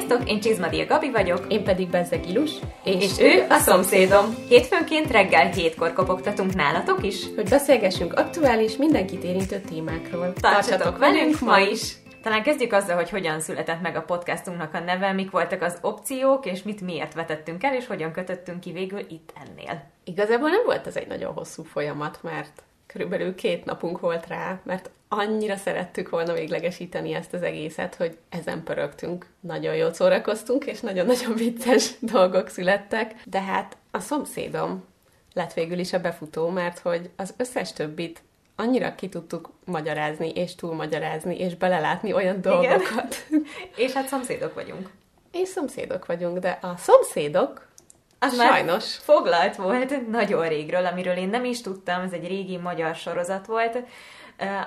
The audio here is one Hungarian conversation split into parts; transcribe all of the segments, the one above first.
Sziasztok, én Csizmadia Gabi vagyok. Én pedig Bezzeg Ilus. És, és ő a szomszédom. Hétfőnként reggel hétkor kopogtatunk nálatok is. Hogy beszélgessünk aktuális, mindenkit érintő témákról. Tartsatok velünk ma is! Talán kezdjük azzal, hogy hogyan született meg a podcastunknak a neve, mik voltak az opciók, és mit miért vetettünk el, és hogyan kötöttünk ki végül itt ennél. Igazából nem volt ez egy nagyon hosszú folyamat, mert körülbelül két napunk volt rá, mert annyira szerettük volna véglegesíteni ezt az egészet, hogy ezen pörögtünk. Nagyon jól szórakoztunk, és nagyon-nagyon vicces dolgok születtek, de hát a szomszédom lett végül is a befutó, mert hogy az összes többit annyira ki tudtuk magyarázni, és túlmagyarázni, és belelátni olyan dolgokat. Igen. és hát szomszédok vagyunk. És szomszédok vagyunk, de a szomszédok az Sajnos. foglalt volt nagyon régről, amiről én nem is tudtam, ez egy régi magyar sorozat volt,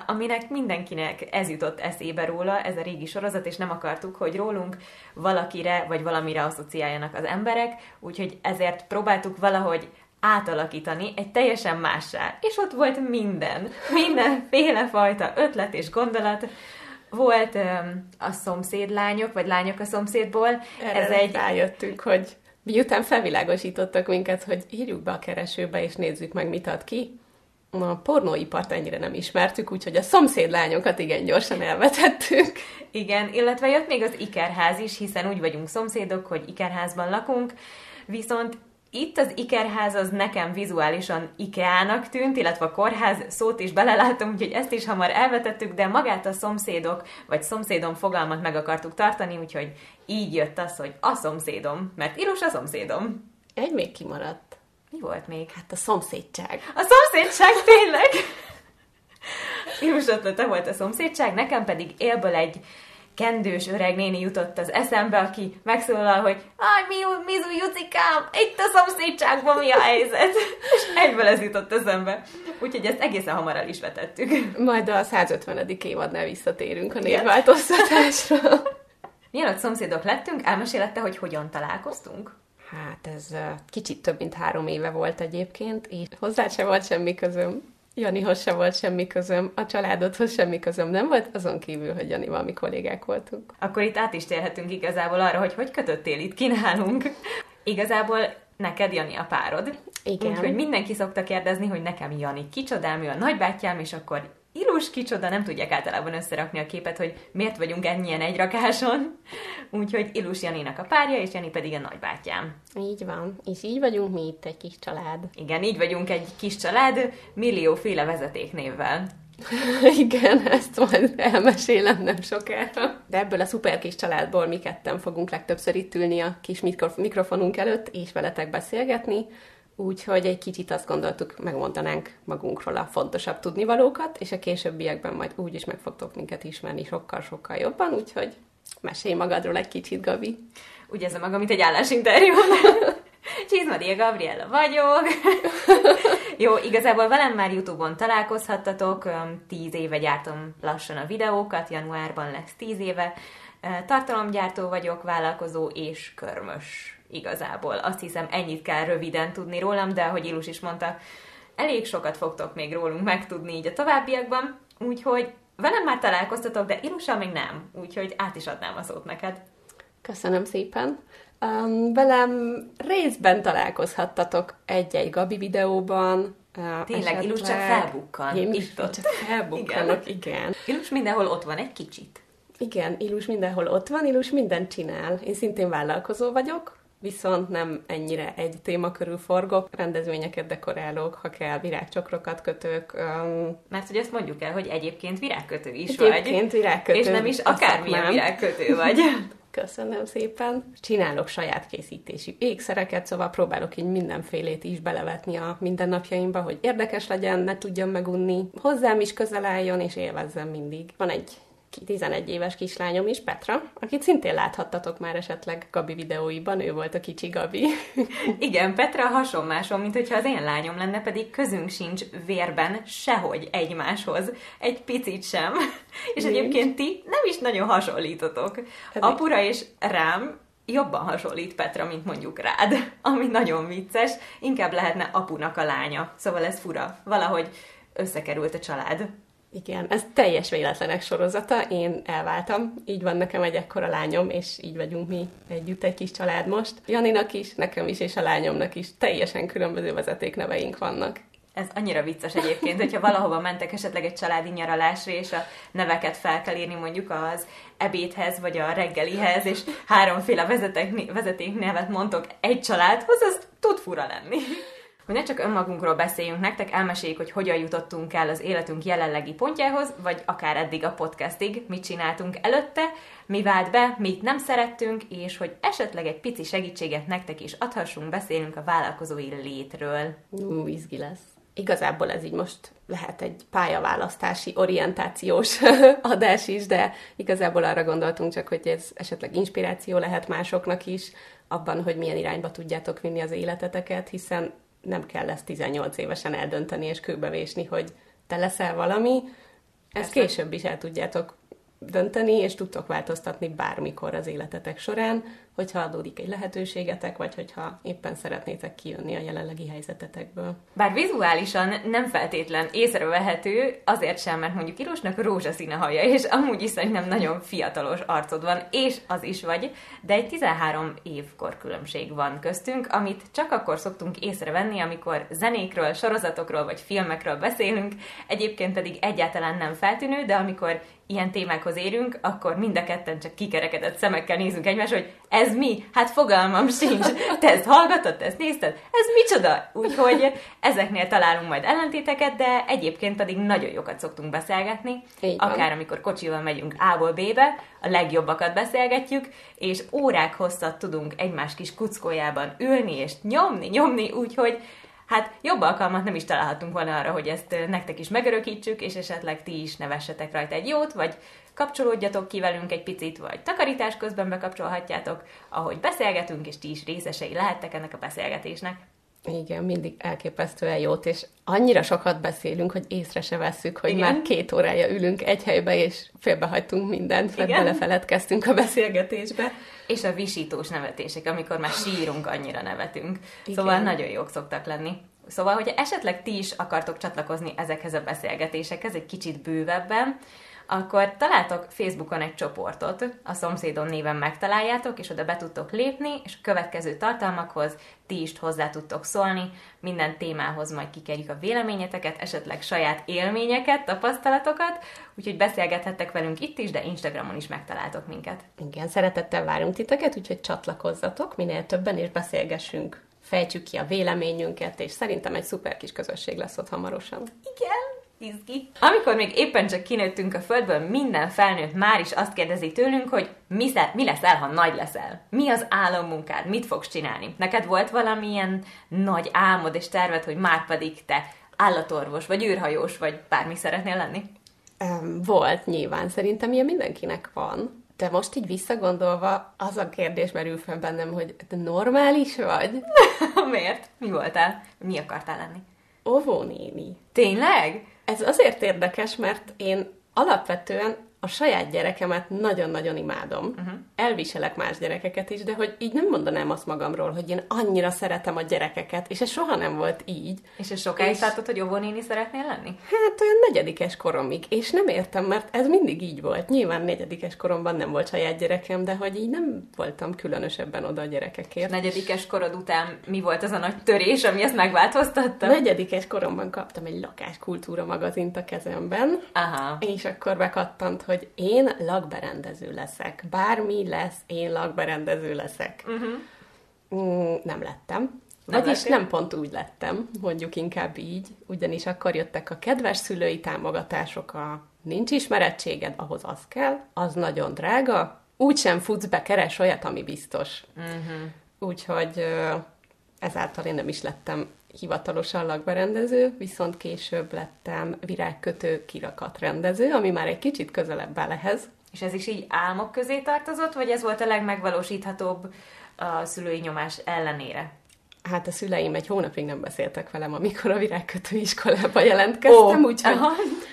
aminek mindenkinek ez jutott eszébe róla, ez a régi sorozat, és nem akartuk, hogy rólunk valakire vagy valamire asszociáljanak az emberek, úgyhogy ezért próbáltuk valahogy átalakítani egy teljesen mássá. És ott volt minden, mindenféle fajta ötlet és gondolat. Volt um, a szomszédlányok, vagy lányok a szomszédból. Erre Ez egy... rájöttünk, hogy miután felvilágosítottak minket, hogy írjuk be a keresőbe, és nézzük meg, mit ad ki, a pornóipart ennyire nem ismertük, úgyhogy a szomszédlányokat igen gyorsan elvetettük. Igen, illetve jött még az ikerház is, hiszen úgy vagyunk szomszédok, hogy ikerházban lakunk, viszont itt az ikerház az nekem vizuálisan IKEA-nak tűnt, illetve a kórház szót is belelátom, úgyhogy ezt is hamar elvetettük, de magát a szomszédok, vagy szomszédom fogalmat meg akartuk tartani, úgyhogy így jött az, hogy a szomszédom, mert írus a szomszédom. Egy még kimaradt. Mi volt még? Hát a szomszédság. A szomszédság tényleg! Írus ötlete volt a szomszédság, nekem pedig élből egy kendős öreg néni jutott az eszembe, aki megszólal, hogy Aj, mi, Mizu Jucikám, itt a szomszédságban mi a helyzet? És egyből ez jutott eszembe. Úgyhogy ezt egészen hamar el is vetettük. Majd a 150. évadnál visszatérünk a névváltoztatásra. Mielőtt szomszédok lettünk, elmesélette, hogy hogyan találkoztunk? Hát ez kicsit több mint három éve volt egyébként, és hozzá se volt semmi közöm Janihoz se volt semmi közöm, a családodhoz semmi közöm nem volt, azon kívül, hogy Janival mi kollégák voltunk. Akkor itt át is térhetünk igazából arra, hogy hogy kötöttél itt kínálunk. Igazából neked Jani a párod. Igen. Úgyhogy mindenki szokta kérdezni, hogy nekem Jani kicsodám, ő a nagybátyám, és akkor Ilus kicsoda, nem tudják általában összerakni a képet, hogy miért vagyunk ennyien egy rakáson. Úgyhogy Ilus Janinak a párja, és Jani pedig a nagybátyám. Így van. És így vagyunk mi itt egy kis család. Igen, így vagyunk egy kis család, millióféle vezetéknévvel. Igen, ezt majd elmesélem nem sokára. De ebből a szuper kis családból mi ketten fogunk legtöbbször itt ülni a kis mikrofonunk előtt, és veletek beszélgetni. Úgyhogy egy kicsit azt gondoltuk, megmondanánk magunkról a fontosabb tudnivalókat, és a későbbiekben majd úgy is meg fogtok minket ismerni sokkal-sokkal jobban, úgyhogy mesélj magadról egy kicsit, Gabi. Úgy érzem magam, mint egy állásinterjú. Csizmadia Gabriella vagyok. Jó, igazából velem már Youtube-on találkozhattatok, tíz éve gyártom lassan a videókat, januárban lesz tíz éve. Tartalomgyártó vagyok, vállalkozó és körmös igazából. Azt hiszem, ennyit kell röviden tudni rólam, de ahogy Ilus is mondta, elég sokat fogtok még rólunk megtudni így a továbbiakban, úgyhogy velem már találkoztatok, de Ilussal még nem, úgyhogy át is adnám a szót neked. Köszönöm szépen. Um, velem részben találkozhattatok egy-egy Gabi videóban, Uh, Tényleg, Ilus csak felbukkan. Én itt ott. csak felbukkanok, igen. igen. Ilus mindenhol ott van, egy kicsit. Igen, Ilus mindenhol ott van, Ilus mindent csinál. Én szintén vállalkozó vagyok, viszont nem ennyire egy téma körül forgok, rendezvényeket dekorálok, ha kell, virágcsokrokat kötök. Um, Mert hogy ezt mondjuk el, hogy egyébként virágkötő is egyébként vagy. Egyébként virágkötő. És nem is akármilyen virágkötő vagy. Köszönöm szépen. Csinálok saját készítésű ékszereket, szóval próbálok így mindenfélét is belevetni a mindennapjaimba, hogy érdekes legyen, ne tudjam megunni, hozzám is közel álljon, és élvezzem mindig. Van egy 11 éves kislányom is, Petra, akit szintén láthattatok már esetleg Gabi videóiban, ő volt a kicsi Gabi. Igen, Petra hasonmásom, mint hogyha az én lányom lenne, pedig közünk sincs vérben sehogy egymáshoz, egy picit sem. És Nincs. egyébként ti nem is nagyon hasonlítotok. Hát Apura és rám jobban hasonlít Petra, mint mondjuk rád, ami nagyon vicces, inkább lehetne apunak a lánya, szóval ez fura. Valahogy összekerült a család. Igen, ez teljes véletlenek sorozata, én elváltam, így van nekem egy ekkora lányom, és így vagyunk mi együtt egy kis család most. Janinak is, nekem is, és a lányomnak is teljesen különböző vezetékneveink vannak. Ez annyira vicces egyébként, hogyha valahova mentek esetleg egy családi nyaralásra, és a neveket fel kell írni mondjuk az ebédhez, vagy a reggelihez, és háromféle vezeték, vezeték mondtok egy családhoz, az tud fura lenni. Hogy ne csak önmagunkról beszéljünk nektek, elmeséljük, hogy hogyan jutottunk el az életünk jelenlegi pontjához, vagy akár eddig a podcastig, mit csináltunk előtte, mi vált be, mit nem szerettünk, és hogy esetleg egy pici segítséget nektek is adhassunk, beszélünk a vállalkozói létről. Ú, izgi lesz igazából ez így most lehet egy pályaválasztási, orientációs adás is, de igazából arra gondoltunk csak, hogy ez esetleg inspiráció lehet másoknak is, abban, hogy milyen irányba tudjátok vinni az életeteket, hiszen nem kell ezt 18 évesen eldönteni és kőbevésni, hogy te leszel valami, ezt később is el tudjátok dönteni, és tudtok változtatni bármikor az életetek során, hogyha adódik egy lehetőségetek, vagy hogyha éppen szeretnétek kijönni a jelenlegi helyzetetekből. Bár vizuálisan nem feltétlen észrevehető, azért sem, mert mondjuk Irusnak rózsaszín a haja, és amúgy is szerintem nagyon fiatalos arcod van, és az is vagy, de egy 13 évkor különbség van köztünk, amit csak akkor szoktunk észrevenni, amikor zenékről, sorozatokról vagy filmekről beszélünk, egyébként pedig egyáltalán nem feltűnő, de amikor ilyen témákhoz érünk, akkor mind a ketten csak kikerekedett szemekkel nézünk egymásra, hogy ez mi? Hát fogalmam sincs. Te ezt hallgatod, te ezt nézted? Ez micsoda? Úgyhogy ezeknél találunk majd ellentéteket, de egyébként pedig nagyon jókat szoktunk beszélgetni. Így akár van. amikor kocsival megyünk A-ból B-be, a legjobbakat beszélgetjük, és órák hosszat tudunk egymás kis kuckójában ülni és nyomni, nyomni, úgyhogy hát jobb alkalmat nem is találhatunk volna arra, hogy ezt nektek is megörökítsük, és esetleg ti is nevessetek rajta egy jót, vagy kapcsolódjatok ki velünk egy picit, vagy takarítás közben bekapcsolhatjátok, ahogy beszélgetünk, és ti is részesei lehettek ennek a beszélgetésnek. Igen, mindig elképesztően jót, és annyira sokat beszélünk, hogy észre se vesszük, hogy Igen. már két órája ülünk egy helybe, és félbehagytunk mindent, mert belefeledkeztünk a beszélgetésbe. És a visítós nevetések, amikor már sírunk, annyira nevetünk. Igen. Szóval nagyon jók szoktak lenni. Szóval, hogyha esetleg ti is akartok csatlakozni ezekhez a beszélgetésekhez egy kicsit bővebben, akkor találtok Facebookon egy csoportot, a szomszédon néven megtaláljátok, és oda be tudtok lépni, és a következő tartalmakhoz ti is hozzá tudtok szólni, minden témához majd kikerjük a véleményeteket, esetleg saját élményeket, tapasztalatokat, úgyhogy beszélgethettek velünk itt is, de Instagramon is megtaláltok minket. Igen, szeretettel várunk titeket, úgyhogy csatlakozzatok minél többen, és beszélgessünk fejtsük ki a véleményünket, és szerintem egy szuper kis közösség lesz ott hamarosan. Igen, izgi. Amikor még éppen csak kinőttünk a földből, minden felnőtt már is azt kérdezi tőlünk, hogy mi, mi leszel, ha nagy leszel? Mi az álommunkád? Mit fogsz csinálni? Neked volt valamilyen nagy álmod és terved, hogy már pedig te állatorvos, vagy űrhajós, vagy bármi szeretnél lenni? Um, volt, nyilván. Szerintem ilyen mindenkinek van. De most így visszagondolva, az a kérdés merül fel bennem, hogy te normális vagy? Miért? Mi voltál? Mi akartál lenni? Óvónéni. Tényleg? Ez azért érdekes, mert én alapvetően a saját gyerekemet nagyon-nagyon imádom. Uh-huh. Elviselek más gyerekeket is, de hogy így nem mondanám azt magamról, hogy én annyira szeretem a gyerekeket, és ez soha nem volt így. És ez sokáig és... tartott, hogy óvónéni szeretnél lenni? Hát olyan negyedikes koromig, és nem értem, mert ez mindig így volt. Nyilván negyedikes koromban nem volt saját gyerekem, de hogy így nem voltam különösebben oda a gyerekekért. Negyedikes korod után mi volt az a nagy törés, ami ezt megváltoztatta? Negyedikes koromban kaptam egy lakáskultúra magazint a kezemben, Aha. és akkor bekattant, hogy hogy én lakberendező leszek. Bármi lesz, én lakberendező leszek. Uh-huh. Mm, nem lettem. Nem Vagyis lettél? nem pont úgy lettem, mondjuk inkább így, ugyanis akkor jöttek a kedves szülői támogatások, a nincs ismerettséged, ahhoz az kell, az nagyon drága, úgysem futsz be, keres olyat, ami biztos. Uh-huh. Úgyhogy ezáltal én nem is lettem hivatalosan lakberendező, viszont később lettem virágkötő kirakatrendező, ami már egy kicsit közelebb belehez. És ez is így álmok közé tartozott, vagy ez volt a legmegvalósíthatóbb a szülői nyomás ellenére? Hát a szüleim egy hónapig nem beszéltek velem, amikor a virágkötő iskolába jelentkeztem, oh, úgyhogy aha.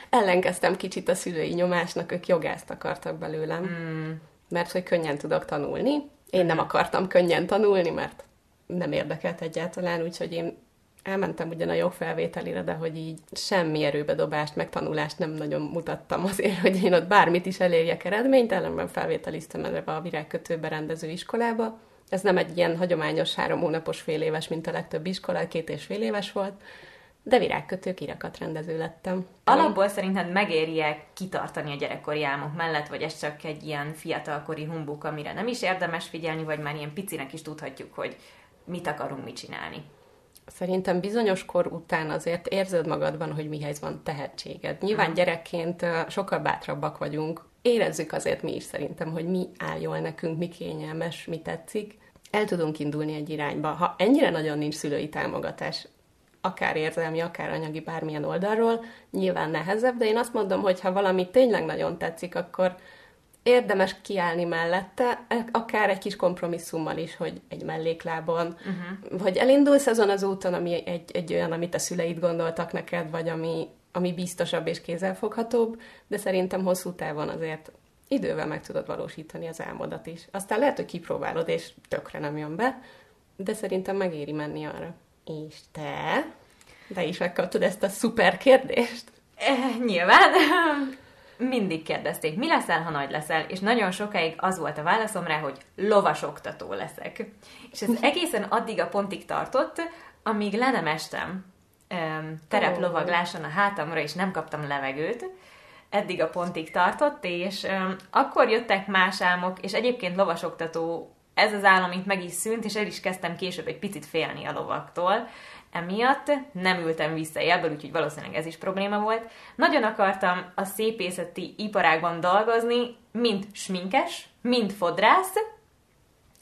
ellenkeztem kicsit a szülői nyomásnak, ők jogászt akartak belőlem, mm. mert hogy könnyen tudok tanulni. Én nem akartam könnyen tanulni, mert nem érdekelt egyáltalán, úgyhogy én elmentem ugyan a jogfelvételire, de hogy így semmi erőbedobást, meg tanulást nem nagyon mutattam azért, hogy én ott bármit is elérjek eredményt, ellenben felvételiztem ebbe a virágkötőbe rendező iskolába. Ez nem egy ilyen hagyományos három hónapos fél éves, mint a legtöbb iskola, két és fél éves volt, de virágkötő kirakatrendező lettem. Alapból szerinted megéri-e kitartani a gyerekkori álmok mellett, vagy ez csak egy ilyen fiatalkori humbuk, amire nem is érdemes figyelni, vagy már ilyen picinek is tudhatjuk, hogy mit akarunk mit csinálni? Szerintem bizonyos kor után azért érzed magadban, hogy mihez van tehetséged. Nyilván hmm. gyerekként sokkal bátrabbak vagyunk, érezzük azért mi is szerintem, hogy mi áll jól nekünk, mi kényelmes, mi tetszik. El tudunk indulni egy irányba. Ha ennyire nagyon nincs szülői támogatás, akár érzelmi, akár anyagi, bármilyen oldalról, nyilván nehezebb, de én azt mondom, hogy ha valami tényleg nagyon tetszik, akkor érdemes kiállni mellette, akár egy kis kompromisszummal is, hogy egy melléklábon, uh-huh. vagy elindulsz azon az úton, ami egy, egy olyan, amit a szüleid gondoltak neked, vagy ami, ami biztosabb és kézzelfoghatóbb, de szerintem hosszú távon azért idővel meg tudod valósítani az álmodat is. Aztán lehet, hogy kipróbálod, és tökre nem jön be, de szerintem megéri menni arra. És te? De is megkaptad ezt a szuper kérdést? Eh, nyilván. Mindig kérdezték, mi leszel, ha nagy leszel, és nagyon sokáig az volt a válaszom rá, hogy lovasoktató leszek. És ez egészen addig a pontig tartott, amíg le nem estem tereplovagláson a hátamra, és nem kaptam levegőt, eddig a pontig tartott, és um, akkor jöttek más álmok, és egyébként lovasoktató ez az állam itt meg is szűnt, és el is kezdtem később egy picit félni a lovaktól. Emiatt nem ültem vissza élből, úgyhogy valószínűleg ez is probléma volt. Nagyon akartam a szépészeti iparágban dolgozni, mint sminkes, mint fodrász,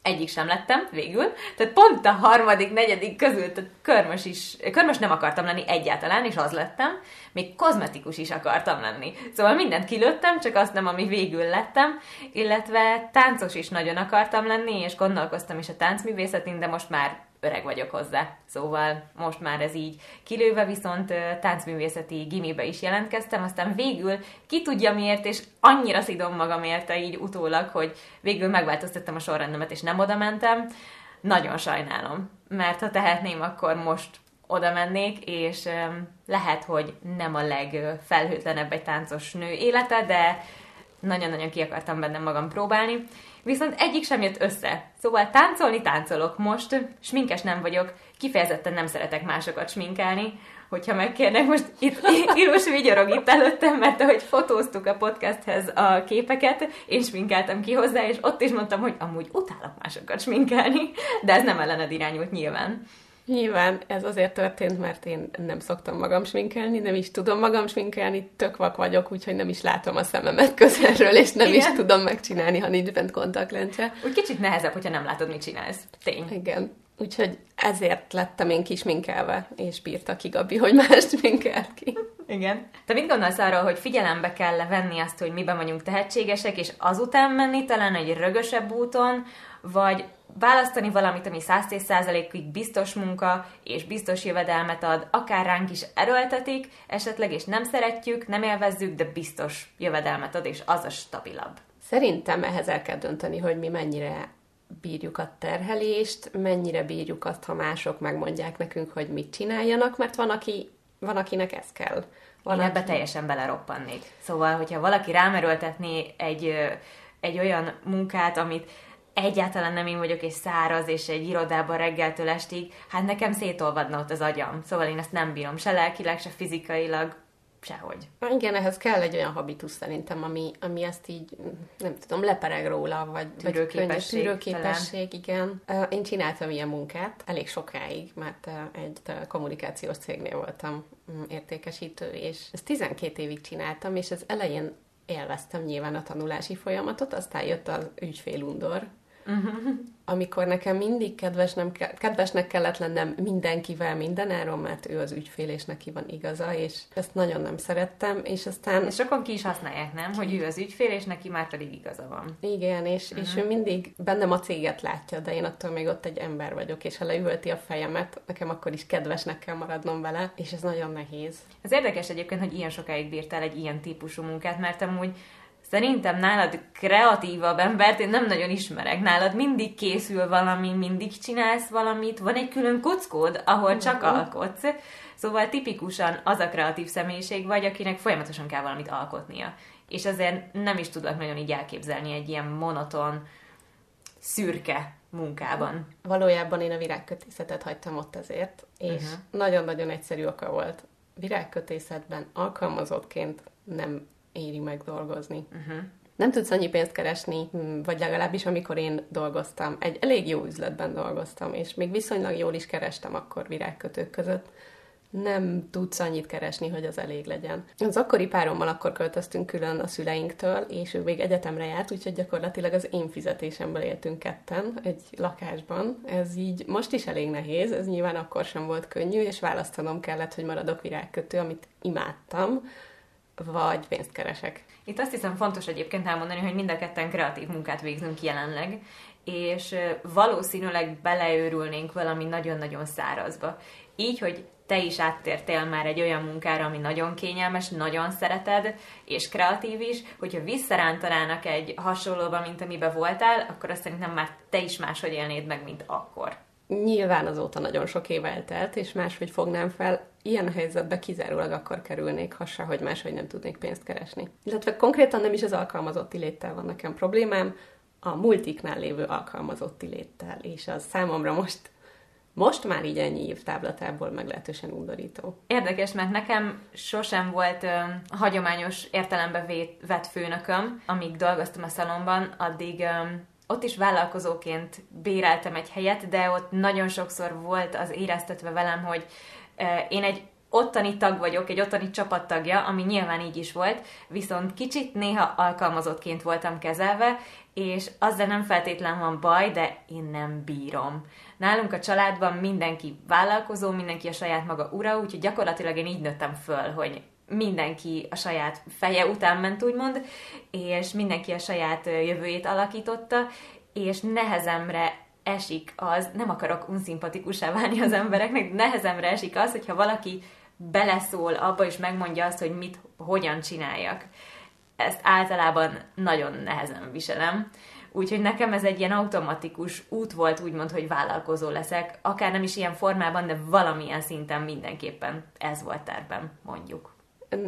egyik sem lettem végül, tehát pont a harmadik, negyedik közül, tehát körmös is, körmös nem akartam lenni egyáltalán, és az lettem, még kozmetikus is akartam lenni. Szóval mindent kilőttem, csak azt nem, ami végül lettem, illetve táncos is nagyon akartam lenni, és gondolkoztam is a táncművészetén, de most már öreg vagyok hozzá. Szóval most már ez így kilőve, viszont táncművészeti gimibe is jelentkeztem, aztán végül ki tudja miért, és annyira szidom magam érte így utólag, hogy végül megváltoztattam a sorrendemet, és nem oda mentem. Nagyon sajnálom, mert ha tehetném, akkor most oda mennék, és lehet, hogy nem a legfelhőtlenebb egy táncos nő élete, de nagyon-nagyon ki akartam bennem magam próbálni. Viszont egyik sem jött össze. Szóval táncolni táncolok most, sminkes nem vagyok, kifejezetten nem szeretek másokat sminkelni, hogyha megkérnek, most itt Irus vigyorog itt előttem, mert ahogy fotóztuk a podcasthez a képeket, én sminkeltem ki hozzá, és ott is mondtam, hogy amúgy utálok másokat sminkelni, de ez nem ellened irányult nyilván. Nyilván ez azért történt, mert én nem szoktam magam sminkelni, nem is tudom magam sminkelni, tök vak vagyok, úgyhogy nem is látom a szememet közelről, és nem Igen. is tudom megcsinálni, ha nincs bent kontaktlencse. Úgy kicsit nehezebb, hogyha nem látod, mit csinálsz. Tény. Igen. Úgyhogy ezért lettem én kisminkelve, és bírta ki Gabi, hogy más sminkelt ki. Igen. Te mit gondolsz arról, hogy figyelembe kell venni azt, hogy miben vagyunk tehetségesek, és azután menni talán egy rögösebb úton, vagy választani valamit, ami 110%-ig biztos munka és biztos jövedelmet ad, akár ránk is erőltetik, esetleg, és nem szeretjük, nem élvezzük, de biztos jövedelmet ad, és az a stabilabb. Szerintem ehhez el kell dönteni, hogy mi mennyire bírjuk a terhelést, mennyire bírjuk azt, ha mások megmondják nekünk, hogy mit csináljanak, mert van, aki, van akinek ez kell. Van, Én ebbe aki... teljesen beleroppannék. Szóval, hogyha valaki rámerőltetné egy, egy olyan munkát, amit egyáltalán nem én vagyok, és száraz, és egy irodában reggeltől estig, hát nekem szétolvadna ott az agyam. Szóval én ezt nem bírom, se lelkileg, se fizikailag, sehogy. Igen, ehhez kell egy olyan habitus szerintem, ami, ami ezt így, nem tudom, lepereg róla, vagy tűrőképesség. Tűrőképesség, igen. Én csináltam ilyen munkát elég sokáig, mert egy kommunikációs cégnél voltam mm, értékesítő, és ezt 12 évig csináltam, és az elején élveztem nyilván a tanulási folyamatot, aztán jött az ügyfélundor, Uh-huh. Amikor nekem mindig kedves, nem ke- kedvesnek kellett lennem mindenkivel, mindenáron, mert ő az ügyfél, és neki van igaza, és ezt nagyon nem szerettem, és aztán... Sokan ki is használják, nem? Hogy ő az ügyfél, és neki már pedig igaza van. Igen, és, uh-huh. és ő mindig bennem a céget látja, de én attól még ott egy ember vagyok, és ha leüvölti a fejemet, nekem akkor is kedvesnek kell maradnom vele, és ez nagyon nehéz. Ez érdekes egyébként, hogy ilyen sokáig bírtál egy ilyen típusú munkát, mert amúgy Szerintem nálad kreatívabb embert én nem nagyon ismerek. Nálad mindig készül valami, mindig csinálsz valamit, van egy külön kockód, ahol csak alkotsz. Szóval tipikusan az a kreatív személyiség vagy, akinek folyamatosan kell valamit alkotnia. És azért nem is tudok nagyon így elképzelni egy ilyen monoton, szürke munkában. Valójában én a virágkötészetet hagytam ott ezért, és uh-huh. nagyon-nagyon egyszerű oka volt. Virágkötészetben alkalmazottként nem éri meg dolgozni. Uh-huh. Nem tudsz annyi pénzt keresni, hm, vagy legalábbis amikor én dolgoztam, egy elég jó üzletben dolgoztam, és még viszonylag jól is kerestem akkor virágkötők között, nem tudsz annyit keresni, hogy az elég legyen. Az akkori párommal akkor költöztünk külön a szüleinktől, és ő még egyetemre járt, úgyhogy gyakorlatilag az én fizetésemből éltünk ketten egy lakásban. Ez így most is elég nehéz, ez nyilván akkor sem volt könnyű, és választanom kellett, hogy maradok virágkötő, amit imádtam, vagy pénzt keresek. Itt azt hiszem fontos egyébként elmondani, hogy mind a ketten kreatív munkát végzünk jelenleg, és valószínűleg beleőrülnénk valami nagyon-nagyon szárazba. Így, hogy te is áttértél már egy olyan munkára, ami nagyon kényelmes, nagyon szereted, és kreatív is, hogyha visszarántanának egy hasonlóba, mint amiben voltál, akkor azt szerintem már te is máshogy élnéd meg, mint akkor. Nyilván azóta nagyon sok év eltelt, és máshogy fognám fel. Ilyen helyzetbe kizárólag akkor kerülnék, ha hogy máshogy nem tudnék pénzt keresni. Illetve konkrétan nem is az alkalmazotti léttel van nekem problémám, a multiknál lévő alkalmazotti léttel, és az számomra most most már így ennyi év táblatából meglehetősen undorító. Érdekes, mert nekem sosem volt ö, hagyományos értelembe vett főnököm, amíg dolgoztam a szalomban, addig ö, ott is vállalkozóként béreltem egy helyet, de ott nagyon sokszor volt az éreztetve velem, hogy ö, én egy ottani tag vagyok, egy ottani csapattagja, ami nyilván így is volt, viszont kicsit néha alkalmazottként voltam kezelve, és azzal nem feltétlen van baj, de én nem bírom. Nálunk a családban mindenki vállalkozó, mindenki a saját maga ura, úgyhogy gyakorlatilag én így nőttem föl, hogy mindenki a saját feje után ment, úgymond, és mindenki a saját jövőjét alakította, és nehezemre esik az, nem akarok unszimpatikusá válni az embereknek, nehezemre esik az, hogyha valaki beleszól abba, és megmondja azt, hogy mit, hogyan csináljak. Ezt általában nagyon nehezen viselem. Úgyhogy nekem ez egy ilyen automatikus út volt, úgymond, hogy vállalkozó leszek, akár nem is ilyen formában, de valamilyen szinten mindenképpen ez volt tervem, mondjuk.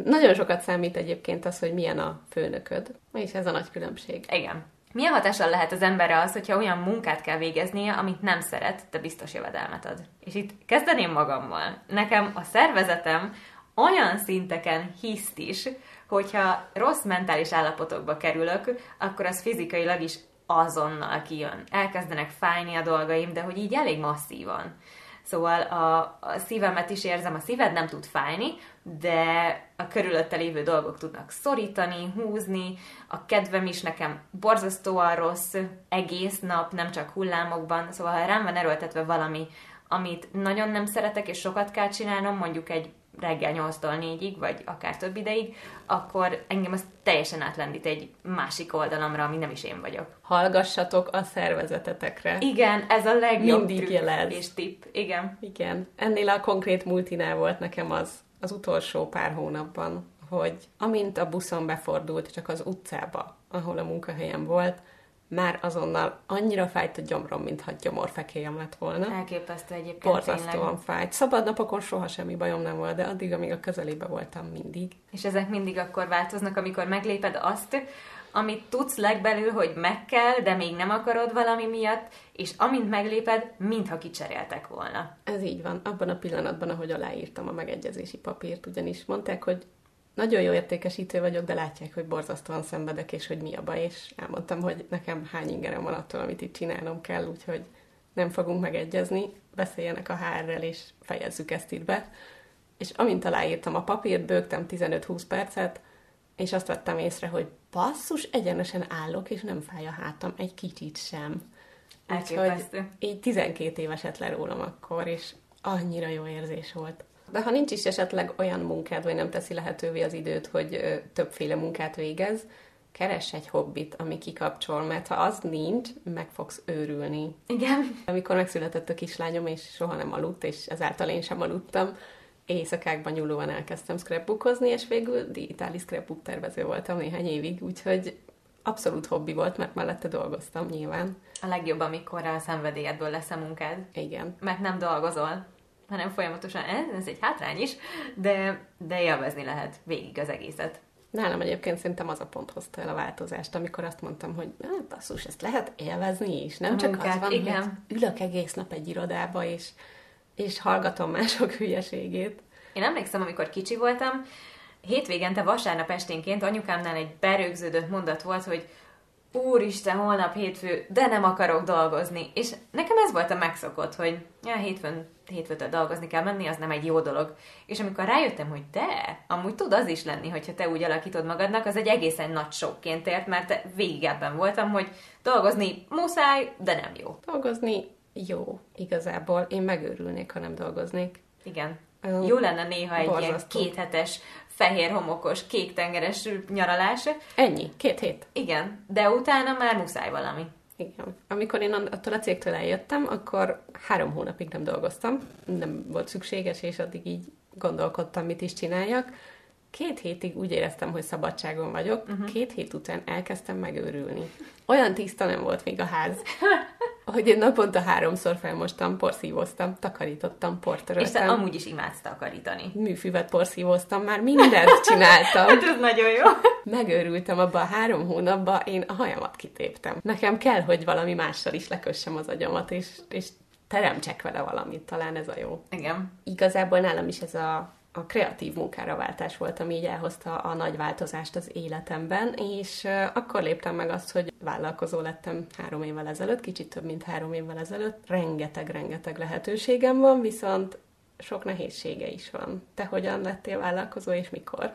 Nagyon sokat számít egyébként az, hogy milyen a főnököd, és ez a nagy különbség. Igen. Milyen hatással lehet az emberre az, hogyha olyan munkát kell végeznie, amit nem szeret, de biztos jövedelmet ad? És itt kezdeném magammal. Nekem a szervezetem olyan szinteken hiszt is, hogyha rossz mentális állapotokba kerülök, akkor az fizikailag is azonnal kijön. Elkezdenek fájni a dolgaim, de hogy így elég masszívan. Szóval a, a szívemet is érzem, a szíved nem tud fájni, de a körülötte lévő dolgok tudnak szorítani, húzni, a kedvem is nekem borzasztóan rossz egész nap, nem csak hullámokban, szóval ha rám van erőltetve valami, amit nagyon nem szeretek, és sokat kell csinálnom, mondjuk egy reggel 8-tól 4-ig, vagy akár több ideig, akkor engem az teljesen átlendít egy másik oldalamra, ami nem is én vagyok. Hallgassatok a szervezetetekre. Igen, ez a legjobb Mindig jelez. és tipp. Igen. Igen. Ennél a konkrét multinál volt nekem az, az utolsó pár hónapban, hogy amint a buszon befordult csak az utcába, ahol a munkahelyem volt, már azonnal annyira fájt a gyomrom, mintha gyomorfekélyem lett volna. Elképesztő egyébként Borzasztóan tényleg. fájt. Szabad napokon soha semmi bajom nem volt, de addig, amíg a közelébe voltam mindig. És ezek mindig akkor változnak, amikor megléped azt, amit tudsz legbelül, hogy meg kell, de még nem akarod valami miatt, és amint megléped, mintha kicseréltek volna. Ez így van. Abban a pillanatban, ahogy aláírtam a megegyezési papírt, ugyanis mondták, hogy nagyon jó értékesítő vagyok, de látják, hogy borzasztóan szenvedek, és hogy mi a baj, és elmondtam, hogy nekem hány ingerem van attól, amit itt csinálnom kell, úgyhogy nem fogunk megegyezni, beszéljenek a HR-rel, és fejezzük ezt itt be. És amint aláírtam a papírt, bőgtem 15-20 percet, és azt vettem észre, hogy basszus, egyenesen állok, és nem fáj a hátam egy kicsit sem. Úgyhogy így 12 éveset le rólam akkor, és annyira jó érzés volt. De ha nincs is esetleg olyan munkád, vagy nem teszi lehetővé az időt, hogy többféle munkát végez, keres egy hobbit, ami kikapcsol, mert ha az nincs, meg fogsz őrülni. Igen. Amikor megszületett a kislányom, és soha nem aludt, és ezáltal én sem aludtam, éjszakákban nyúlóan elkezdtem scrapbookozni, és végül digitális scrapbook tervező voltam néhány évig, úgyhogy abszolút hobbi volt, mert mellette dolgoztam nyilván. A legjobb, amikor a szenvedélyedből lesz a munkád. Igen. Mert nem dolgozol, hanem folyamatosan, ez, egy hátrány is, de, de élvezni lehet végig az egészet. Nálam egyébként szerintem az a pont hozta el a változást, amikor azt mondtam, hogy hát basszus, ezt lehet élvezni is. Nem A csak munkát, az van, igen. hogy ülök egész nap egy irodába, és, és hallgatom mások hülyeségét. Én emlékszem, amikor kicsi voltam, hétvégente vasárnap esténként anyukámnál egy berögződött mondat volt, hogy Úristen, holnap hétfő, de nem akarok dolgozni. És nekem ez volt a megszokott, hogy ja, hétfőn, hétfőtől dolgozni kell menni, az nem egy jó dolog. És amikor rájöttem, hogy de, amúgy tud az is lenni, hogyha te úgy alakítod magadnak, az egy egészen nagy sokként ért, mert végig ebben voltam, hogy dolgozni muszáj, de nem jó. Dolgozni jó, igazából. Én megőrülnék, ha nem dolgoznék. Igen. Ö, Jó lenne néha egy ilyen borzasztó. kéthetes, fehér homokos, kék tengeres nyaralás. Ennyi, két hét. Igen, de utána már muszáj valami. Igen. Amikor én attól a cégtől eljöttem, akkor három hónapig nem dolgoztam, nem volt szükséges, és addig így gondolkodtam, mit is csináljak. Két hétig úgy éreztem, hogy szabadságon vagyok, uh-huh. két hét után elkezdtem megőrülni. Olyan tiszta nem volt még a ház, hogy én naponta háromszor felmostam, porszívoztam, takarítottam, És te portöröltem, amúgy is imádsz takarítani. műfüvet porszívoztam, már mindent csináltam. Hát ez nagyon jó. Megőrültem abba a három hónapban, én a hajamat kitéptem. Nekem kell, hogy valami mással is lekössem az agyamat, és, és teremtsek vele valamit, talán ez a jó. Igen. Igazából nálam is ez a, a kreatív munkára váltás volt, ami így elhozta a nagy változást az életemben, és akkor léptem meg azt, hogy vállalkozó lettem három évvel ezelőtt, kicsit több, mint három évvel ezelőtt. Rengeteg-rengeteg lehetőségem van, viszont sok nehézsége is van. Te hogyan lettél vállalkozó, és mikor?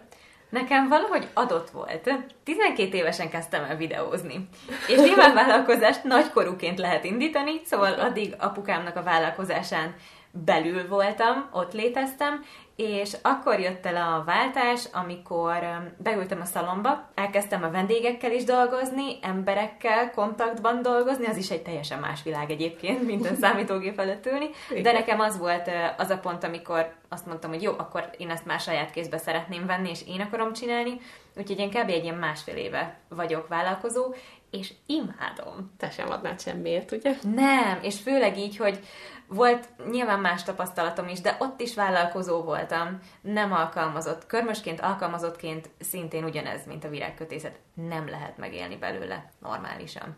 Nekem valahogy adott volt. 12 évesen kezdtem el videózni. És nyilván vállalkozást nagykorúként lehet indítani, szóval addig apukámnak a vállalkozásán belül voltam, ott léteztem, és akkor jött el a váltás, amikor beültem a szalomba, elkezdtem a vendégekkel is dolgozni, emberekkel kontaktban dolgozni, az is egy teljesen más világ egyébként, mint a számítógép előtt ülni, de nekem az volt az a pont, amikor azt mondtam, hogy jó, akkor én ezt már saját kézbe szeretném venni, és én akarom csinálni, úgyhogy én kb. egy ilyen másfél éve vagyok vállalkozó, és imádom. Te sem adnád semmiért, ugye? Nem, és főleg így, hogy volt nyilván más tapasztalatom is, de ott is vállalkozó voltam, nem alkalmazott. Körmösként, alkalmazottként szintén ugyanez, mint a virágkötészet. Nem lehet megélni belőle normálisan.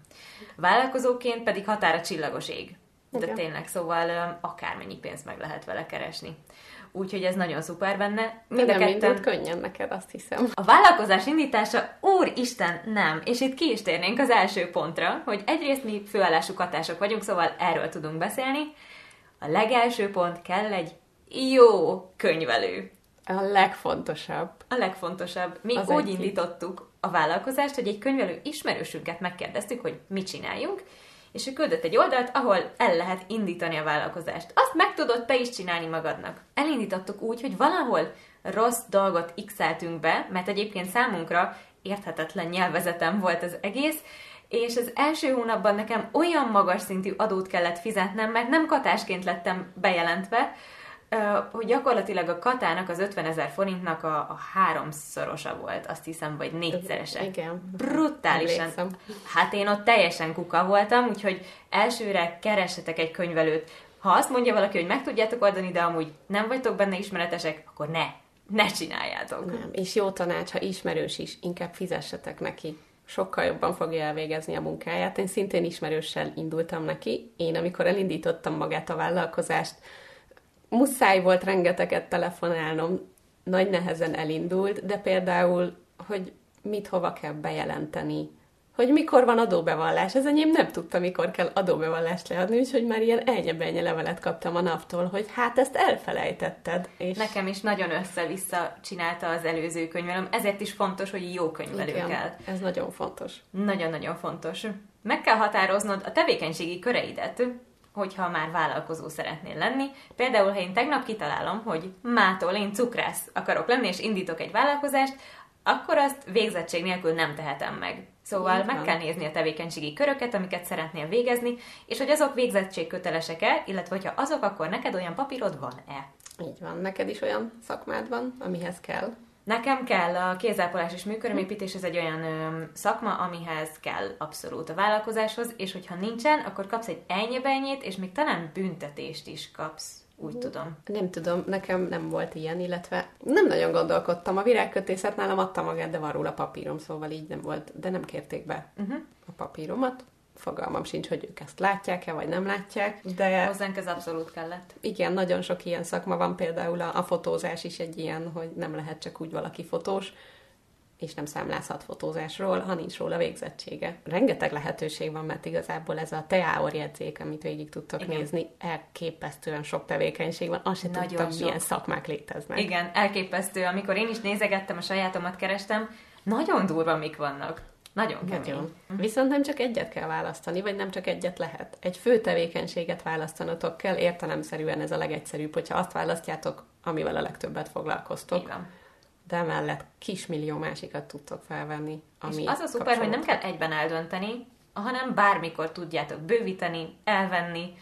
Vállalkozóként pedig határa csillagos ég. De Igen. tényleg, szóval akármennyi pénzt meg lehet vele keresni. Úgyhogy ez nagyon szuper benne. De Mind a nem ketten- indult könnyen neked, azt hiszem. a vállalkozás indítása, úristen, nem. És itt ki is térnénk az első pontra, hogy egyrészt mi főállású katások vagyunk, szóval erről tudunk beszélni. A legelső pont kell egy jó könyvelő. A legfontosabb. A legfontosabb. Mi Az úgy egyik. indítottuk a vállalkozást, hogy egy könyvelő ismerősünket megkérdeztük, hogy mit csináljunk, és ő küldött egy oldalt, ahol el lehet indítani a vállalkozást. Azt meg tudod te is csinálni magadnak. Elindítottuk úgy, hogy valahol rossz dolgot x be, mert egyébként számunkra érthetetlen nyelvezetem volt az egész, és az első hónapban nekem olyan magas szintű adót kellett fizetnem, mert nem katásként lettem bejelentve, hogy gyakorlatilag a katának az 50 ezer forintnak a, a háromszorosa volt, azt hiszem, vagy négyszerese. Igen. Brutálisan. Emlékszem. Hát én ott teljesen kuka voltam, úgyhogy elsőre keressetek egy könyvelőt. Ha azt mondja valaki, hogy meg tudjátok oldani, de amúgy nem vagytok benne ismeretesek, akkor ne, ne csináljátok. Nem. És jó tanács, ha ismerős is, inkább fizessetek neki. Sokkal jobban fogja elvégezni a munkáját. Én szintén ismerőssel indultam neki. Én, amikor elindítottam magát a vállalkozást, muszáj volt rengeteget telefonálnom, nagy nehezen elindult, de például, hogy mit hova kell bejelenteni, hogy mikor van adóbevallás. Ez enyém nem tudta, mikor kell adóbevallást leadni, úgyhogy már ilyen ennyi levelet kaptam a naptól, hogy hát ezt elfelejtetted. És Nekem is nagyon össze-vissza csinálta az előző könyvelőm, ezért is fontos, hogy jó könyvelő igen, kell. ez nagyon fontos. Nagyon-nagyon fontos. Meg kell határoznod a tevékenységi köreidet, hogyha már vállalkozó szeretnél lenni. Például, ha én tegnap kitalálom, hogy mától én cukrász akarok lenni, és indítok egy vállalkozást, akkor azt végzettség nélkül nem tehetem meg. Szóval meg kell nézni a tevékenységi köröket, amiket szeretnél végezni, és hogy azok végzettségkötelesek-e, illetve hogyha azok, akkor neked olyan papírod van-e. Így van. Neked is olyan szakmád van, amihez kell? Nekem kell a kézápolás és műkörömépítés, ez egy olyan ö, szakma, amihez kell abszolút a vállalkozáshoz, és hogyha nincsen, akkor kapsz egy ennyibenyét, és még talán büntetést is kapsz, úgy tudom. Nem tudom, nekem nem volt ilyen, illetve nem nagyon gondolkodtam. A virágkötészet nálam adta magát, de van róla papírom, szóval így nem volt, de nem kérték be Uh-huh. a papíromat. Fogalmam sincs, hogy ők ezt látják-e, vagy nem látják, de Hozzánk ez abszolút kellett. igen, nagyon sok ilyen szakma van, például a, a fotózás is egy ilyen, hogy nem lehet csak úgy valaki fotós, és nem számlázhat fotózásról, ha nincs róla végzettsége. Rengeteg lehetőség van, mert igazából ez a teáor jegyzék, amit végig tudtok Igen. nézni, elképesztően sok tevékenység van. Azt sem Nagyon tudtam, sok. milyen szakmák léteznek. Igen, elképesztő. Amikor én is nézegettem, a sajátomat kerestem, nagyon durva mik vannak. Nagyon kemény. Nagyon. Viszont nem csak egyet kell választani, vagy nem csak egyet lehet. Egy fő tevékenységet választanotok kell, értelemszerűen ez a legegyszerűbb, hogyha azt választjátok, amivel a legtöbbet foglalkoztok. Van. De emellett kismillió másikat tudtok felvenni. Ami És az a szuper, hogy nem kell egyben eldönteni, hanem bármikor tudjátok bővíteni, elvenni,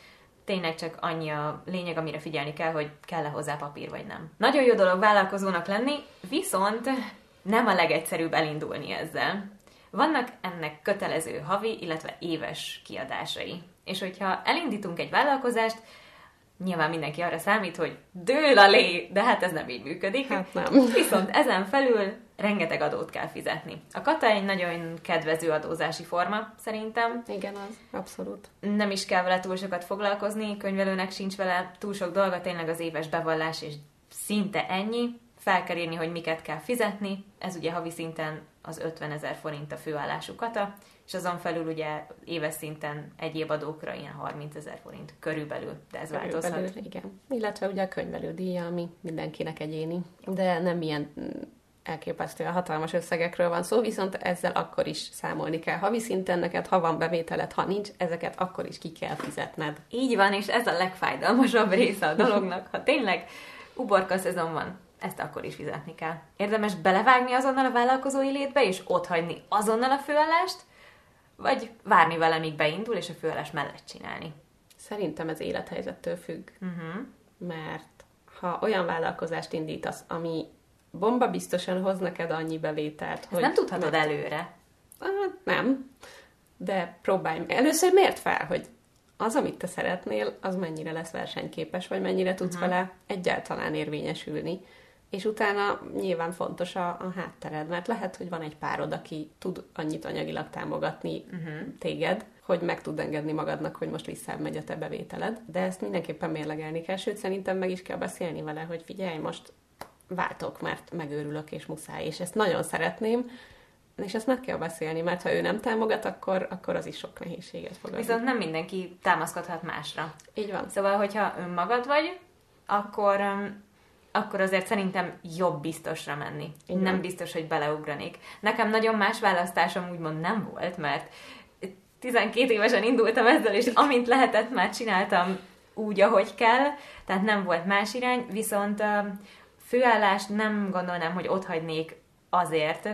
tényleg csak annyi a lényeg, amire figyelni kell, hogy kell-e hozzá papír, vagy nem. Nagyon jó dolog vállalkozónak lenni, viszont nem a legegyszerűbb elindulni ezzel. Vannak ennek kötelező havi, illetve éves kiadásai. És hogyha elindítunk egy vállalkozást, nyilván mindenki arra számít, hogy dől a lé, de hát ez nem így működik. Hát nem. Viszont ezen felül rengeteg adót kell fizetni. A kata egy nagyon kedvező adózási forma, szerintem. Igen, az, abszolút. Nem is kell vele túl sokat foglalkozni, könyvelőnek sincs vele túl sok dolga, tényleg az éves bevallás, és szinte ennyi. Fel kell írni, hogy miket kell fizetni. Ez ugye havi szinten az 50 ezer forint a főállású kata, és azon felül ugye éves szinten egyéb adókra ilyen 30 ezer forint körülbelül, de ez változhat. Körülbelül, igen. Illetve ugye a könyvelődíja, ami mindenkinek egyéni, de nem ilyen elképesztően hatalmas összegekről van szó, viszont ezzel akkor is számolni kell. Havi szinten neked, ha van bevételed, ha nincs, ezeket akkor is ki kell fizetned. Így van, és ez a legfájdalmasabb része a dolognak. Ha tényleg uborka szezon van, ezt akkor is fizetni kell. Érdemes belevágni azonnal a vállalkozói létbe, és otthagyni azonnal a főállást, vagy várni vele, míg beindul, és a főállás mellett csinálni. Szerintem ez élethelyzettől függ, Uh-huh. mert ha olyan vállalkozást indítasz, ami bomba biztosan hoz neked annyi bevételt, Ezt nem tudhatod előre. Hát nem, de próbálj. Először miért fel, hogy az, amit te szeretnél, az mennyire lesz versenyképes, vagy mennyire tudsz uh-huh. vele egyáltalán érvényesülni. És utána nyilván fontos a, a háttered, mert lehet, hogy van egy párod, aki tud annyit anyagilag támogatni uh-huh. téged, hogy meg tud engedni magadnak, hogy most visszamegy a te bevételed, de ezt mindenképpen mérlegelni kell, sőt szerintem meg is kell beszélni vele, hogy figyelj, most váltok, mert megőrülök és muszáj, és ezt nagyon szeretném, és ezt meg kell beszélni, mert ha ő nem támogat, akkor, akkor az is sok nehézséget fog adni. Viszont nem mindenki támaszkodhat másra. Így van. Szóval, hogyha önmagad vagy, akkor, akkor azért szerintem jobb biztosra menni. Igen. Nem biztos, hogy beleugranék. Nekem nagyon más választásom úgymond nem volt, mert 12 évesen indultam ezzel, és amint lehetett, már csináltam úgy, ahogy kell, tehát nem volt más irány, viszont főállást nem gondolnám, hogy ott hagynék azért,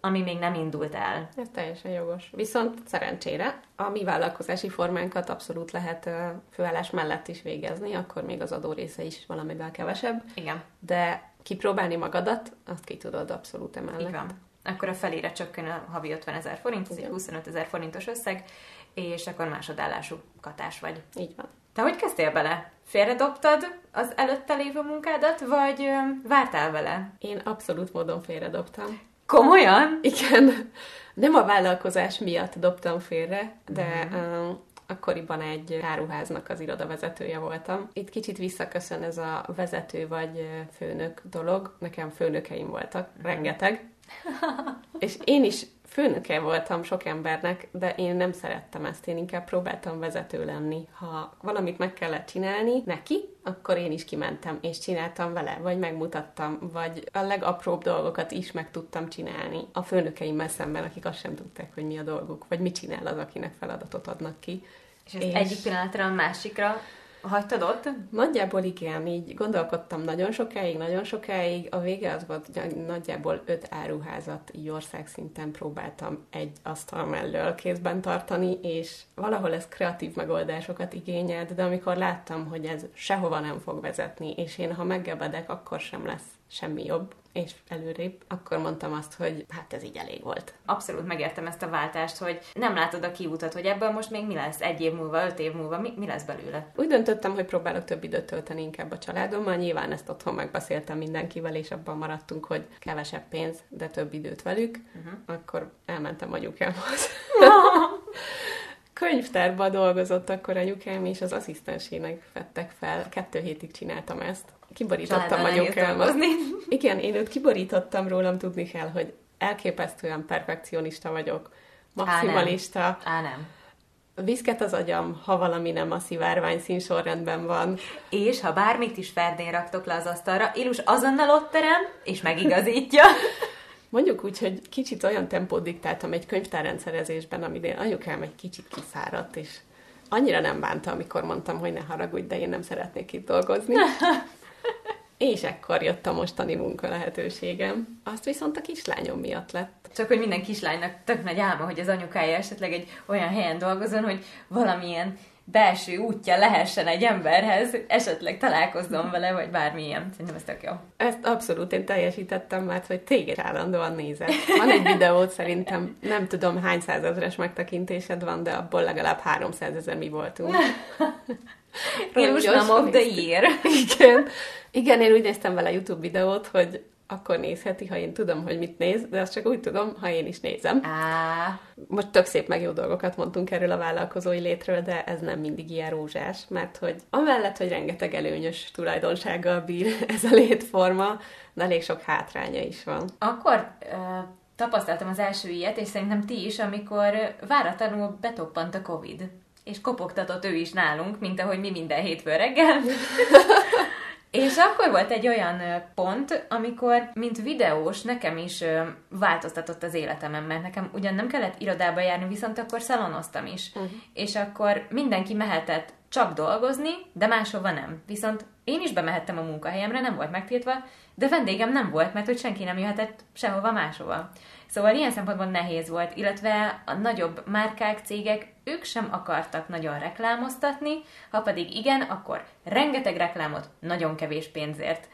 ami még nem indult el. Ez teljesen jogos. Viszont szerencsére a mi vállalkozási formánkat abszolút lehet főállás mellett is végezni, akkor még az adó része is valamivel kevesebb, Igen, de kipróbálni magadat, azt ki tudod abszolút emellett. van. Akkor a felére csökken a havi 50 ezer forint, ez egy Igen. 25 ezer forintos összeg, és akkor másodállású katás vagy. Így van. Te hogy kezdtél bele? Félredobtad az előtte lévő munkádat, vagy vártál vele? Én abszolút módon félredobtam. Komolyan? Igen, nem a vállalkozás miatt dobtam félre, de uh, akkoriban egy áruháznak az irodavezetője voltam. Itt kicsit visszaköszön ez a vezető vagy főnök dolog. Nekem főnökeim voltak, rengeteg. És én is főnöke voltam sok embernek, de én nem szerettem ezt, én inkább próbáltam vezető lenni. Ha valamit meg kellett csinálni neki, akkor én is kimentem, és csináltam vele, vagy megmutattam, vagy a legapróbb dolgokat is meg tudtam csinálni a főnökeimmel szemben, akik azt sem tudták, hogy mi a dolguk, vagy mit csinál az, akinek feladatot adnak ki. És és... egyik pillanatra a másikra Hagytad ott? Nagyjából igen, így gondolkodtam nagyon sokáig, nagyon sokáig. A vége az volt, hogy nagyjából öt áruházat így országszinten próbáltam egy asztal mellől kézben tartani, és valahol ez kreatív megoldásokat igényelt, de amikor láttam, hogy ez sehova nem fog vezetni, és én ha meggebedek, akkor sem lesz semmi jobb, és előrébb, akkor mondtam azt, hogy hát ez így elég volt. Abszolút megértem ezt a váltást, hogy nem látod a kiútat, hogy ebből most még mi lesz egy év múlva, öt év múlva, mi, mi lesz belőle? Úgy döntöttem, hogy próbálok több időt tölteni inkább a családommal. Nyilván ezt otthon megbeszéltem mindenkivel, és abban maradtunk, hogy kevesebb pénz, de több időt velük. Uh-huh. Akkor elmentem anyukámhoz. Könyvtárba dolgozott akkor anyukám, és az asszisztensének vettek fel. Kettő hétig csináltam ezt kiborítottam anyukámat. Igen, én őt kiborítottam rólam, tudni kell, hogy elképesztően perfekcionista vagyok, maximalista. Á, nem. Á, nem. Viszket az agyam, ha valami nem a szivárvány színsorrendben van. És ha bármit is ferdén raktok le az asztalra, Ilus azonnal ott terem, és megigazítja. Mondjuk úgy, hogy kicsit olyan tempót diktáltam egy könyvtárrendszerezésben, én anyukám egy kicsit kiszáradt, és annyira nem bánta, amikor mondtam, hogy ne haragudj, de én nem szeretnék itt dolgozni. És ekkor jött a mostani munka lehetőségem. Azt viszont a kislányom miatt lett. Csak hogy minden kislánynak tök nagy álma, hogy az anyukája esetleg egy olyan helyen dolgozon, hogy valamilyen belső útja lehessen egy emberhez, esetleg találkozzon vele, vagy bármilyen. Szerintem ez tök jó. Ezt abszolút én teljesítettem, mert hogy téged állandóan nézett. Van egy videót, szerintem nem tudom hány százezres megtekintésed van, de abból legalább 300 ezer mi voltunk. Illusion of the Year. Igen. Igen, én úgy néztem vele YouTube videót, hogy akkor nézheti, ha én tudom, hogy mit néz, de azt csak úgy tudom, ha én is nézem. Á. Most tök szép meg jó dolgokat mondtunk erről a vállalkozói létről, de ez nem mindig ilyen rózsás, mert hogy amellett, hogy rengeteg előnyös tulajdonsággal bír ez a létforma, de elég sok hátránya is van. Akkor uh, tapasztaltam az első ilyet, és szerintem ti is, amikor váratlanul betoppant a Covid és kopogtatott ő is nálunk, mint ahogy mi minden hétfő reggel. És akkor volt egy olyan pont, amikor, mint videós, nekem is változtatott az életemem, mert nekem ugyan nem kellett irodába járni, viszont akkor szalonoztam is. Uh-huh. És akkor mindenki mehetett csak dolgozni, de máshova nem. Viszont én is bemehettem a munkahelyemre, nem volt megtiltva, de vendégem nem volt, mert hogy senki nem jöhetett sehova máshova. Szóval ilyen szempontból nehéz volt, illetve a nagyobb márkák, cégek, ők sem akartak nagyon reklámoztatni, ha pedig igen, akkor rengeteg reklámot nagyon kevés pénzért.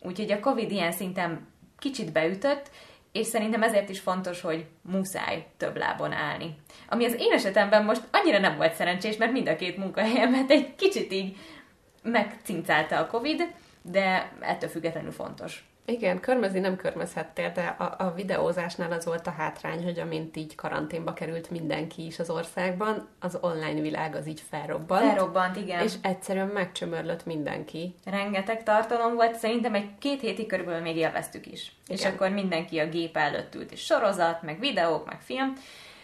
Úgyhogy a Covid ilyen szinten kicsit beütött, és szerintem ezért is fontos, hogy muszáj több lábon állni. Ami az én esetemben most annyira nem volt szerencsés, mert mind a két munkahelyemet egy kicsit így megcincálta a Covid, de ettől függetlenül fontos. Igen, körmözni nem körmözhettél, de a, a videózásnál az volt a hátrány, hogy amint így karanténba került mindenki is az országban, az online világ az így felrobbant. Felrobbant, igen. És egyszerűen megcsömörlött mindenki. Rengeteg tartalom volt, szerintem egy két hétig körülbelül még élveztük is. Igen. És akkor mindenki a gép előtt ült, és sorozat, meg videók, meg film,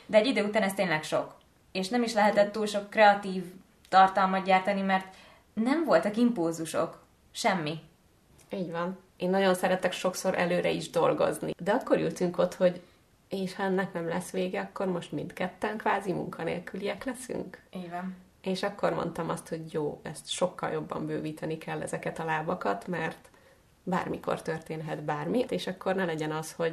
de egy idő után ez tényleg sok. És nem is lehetett túl sok kreatív tartalmat gyártani, mert nem voltak impulzusok. Semmi. Így van én nagyon szeretek sokszor előre is dolgozni. De akkor ültünk ott, hogy és ha ennek nem lesz vége, akkor most mindketten kvázi munkanélküliek leszünk. Igen. És akkor mondtam azt, hogy jó, ezt sokkal jobban bővíteni kell ezeket a lábakat, mert bármikor történhet bármi, és akkor ne legyen az, hogy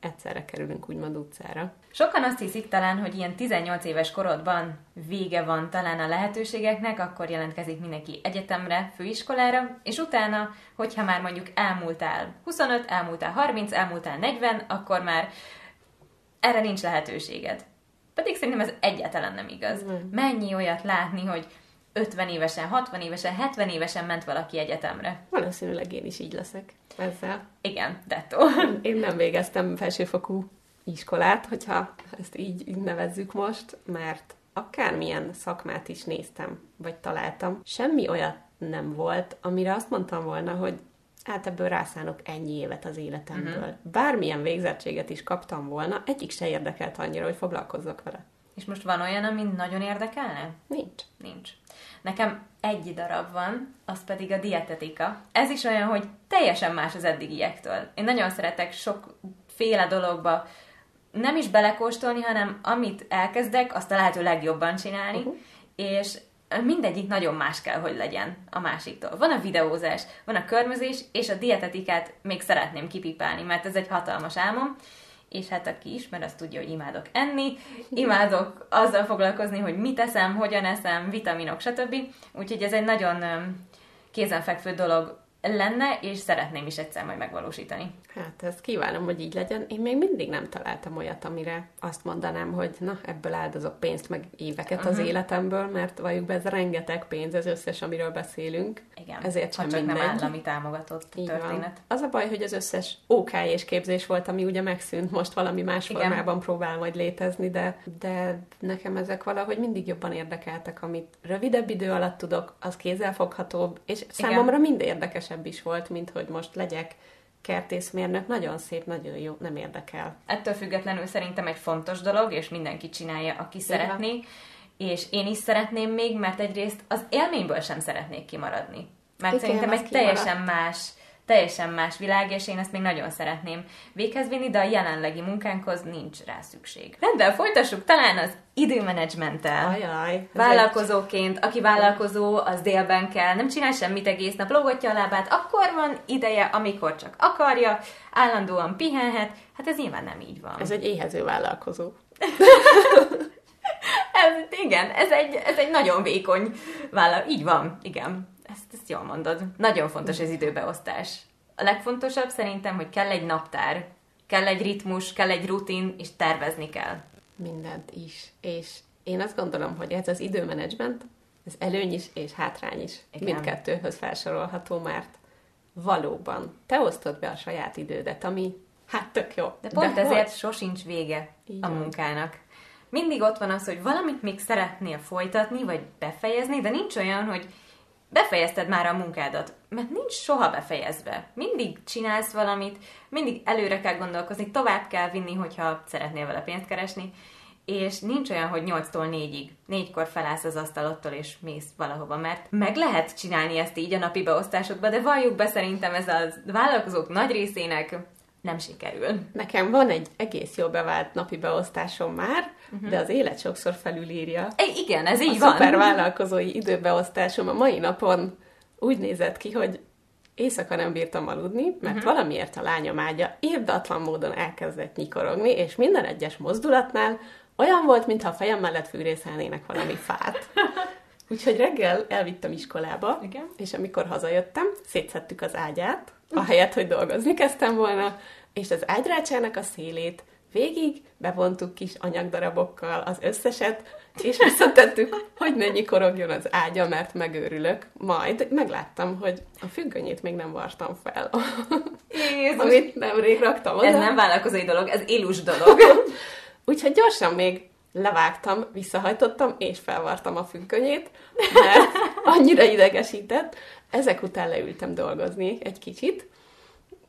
egyszerre kerülünk úgymond utcára. Sokan azt hiszik talán, hogy ilyen 18 éves korodban vége van talán a lehetőségeknek, akkor jelentkezik mindenki egyetemre, főiskolára, és utána, hogyha már mondjuk elmúltál 25, elmúltál 30, elmúltál 40, akkor már erre nincs lehetőséged. Pedig szerintem ez egyáltalán nem igaz. Mennyi olyat látni, hogy 50 évesen, 60 évesen, 70 évesen ment valaki egyetemre. Valószínűleg én is így leszek ezzel. Igen, dettó. Én nem végeztem felsőfokú iskolát, hogyha ezt így, így nevezzük most, mert akármilyen szakmát is néztem, vagy találtam, semmi olyat nem volt, amire azt mondtam volna, hogy hát ebből rászánok ennyi évet az életemből. Uh-huh. Bármilyen végzettséget is kaptam volna, egyik se érdekelt annyira, hogy foglalkozzak vele. És most van olyan, ami nagyon érdekelne? Nincs. Nincs. Nekem egy darab van, az pedig a dietetika. Ez is olyan, hogy teljesen más az eddigiektől. Én nagyon szeretek sokféle dologba nem is belekóstolni, hanem amit elkezdek, azt a lehető legjobban csinálni, uh-huh. és mindegyik nagyon más kell, hogy legyen a másiktól. Van a videózás, van a körmözés, és a dietetikát még szeretném kipipálni, mert ez egy hatalmas álmom, és hát aki ismer, azt tudja, hogy imádok enni, imádok azzal foglalkozni, hogy mit eszem, hogyan eszem, vitaminok, stb. Úgyhogy ez egy nagyon kézenfekvő dolog lenne, és szeretném is egyszer majd megvalósítani. Hát ezt kívánom, hogy így legyen. Én még mindig nem találtam olyat, amire azt mondanám, hogy na, ebből áldozok pénzt, meg éveket uh-huh. az mhm. életemből, mert valljuk be, ez rengeteg pénz, ez összes, amiről beszélünk. Igen, Ezért sem csak mindegy. nem állami támogatott így történet. Van. Az a baj, hogy az összes OK és képzés volt, ami ugye megszűnt, most valami más Igen. formában próbál majd létezni, de, de nekem ezek valahogy mindig jobban érdekeltek, amit rövidebb idő alatt tudok, az kézzelfoghatóbb, és Igen. számomra mind érdekesebb is volt, mint hogy most legyek kertészmérnök, nagyon szép, nagyon jó, nem érdekel. Ettől függetlenül szerintem egy fontos dolog, és mindenki csinálja, aki Igen. szeretné, és én is szeretném még, mert egyrészt az élményből sem szeretnék kimaradni. Mert Igen, szerintem egy teljesen más teljesen más világ, és én ezt még nagyon szeretném véghez vinni, de a jelenlegi munkánkhoz nincs rá szükség. Rendben, folytassuk talán az időmenedzsmenttel. Ajaj. Vállalkozóként, aki vállalkozó, az délben kell, nem csinál semmit egész nap, lógatja a lábát, akkor van ideje, amikor csak akarja, állandóan pihenhet, hát ez nyilván nem így van. Ez egy éhező vállalkozó. ez, igen, ez egy, ez egy nagyon vékony vállal. Így van, igen ezt, ezt jól mondod. Nagyon fontos az időbeosztás. A legfontosabb szerintem, hogy kell egy naptár, kell egy ritmus, kell egy rutin, és tervezni kell. Mindent is. És én azt gondolom, hogy ez az időmenedzsment, ez előny is és hátrány is. Igen. Mindkettőhöz felsorolható, mert valóban te osztod be a saját idődet, ami hát tök jó. De pont De ezért hogy? sosincs vége Igen. a munkának. Mindig ott van az, hogy valamit még szeretnél folytatni, vagy befejezni, de nincs olyan, hogy befejezted már a munkádat, mert nincs soha befejezve. Mindig csinálsz valamit, mindig előre kell gondolkozni, tovább kell vinni, hogyha szeretnél vele pénzt keresni, és nincs olyan, hogy 8-tól 4-ig, 4-kor felállsz az asztalottól, és mész valahova, mert meg lehet csinálni ezt így a napi beosztásodba, de valljuk be szerintem ez a vállalkozók nagy részének nem sikerül. Nekem van egy egész jó bevált napi beosztásom már, uh-huh. de az élet sokszor felülírja. É, igen, ez így a van. A szuper vállalkozói időbeosztásom a mai napon úgy nézett ki, hogy éjszaka nem bírtam aludni, mert uh-huh. valamiért a lányom ágya írdatlan módon elkezdett nyikorogni, és minden egyes mozdulatnál olyan volt, mintha a fejem mellett fűrészelnének valami fát. Úgyhogy reggel elvittem iskolába, Igen. és amikor hazajöttem, szétszettük az ágyát, ahelyett, hogy dolgozni kezdtem volna, és az ágyrácsának a szélét végig bevontuk kis anyagdarabokkal az összeset, és visszatettük, hogy ne nyikorogjon az ágya, mert megőrülök. Majd megláttam, hogy a függönyét még nem vartam fel. Jézus. Amit nemrég raktam oda. Ez nem vállalkozói dolog, ez élus dolog. Úgyhogy gyorsan még levágtam, visszahajtottam, és felvartam a függönyét, mert annyira idegesített. Ezek után leültem dolgozni egy kicsit,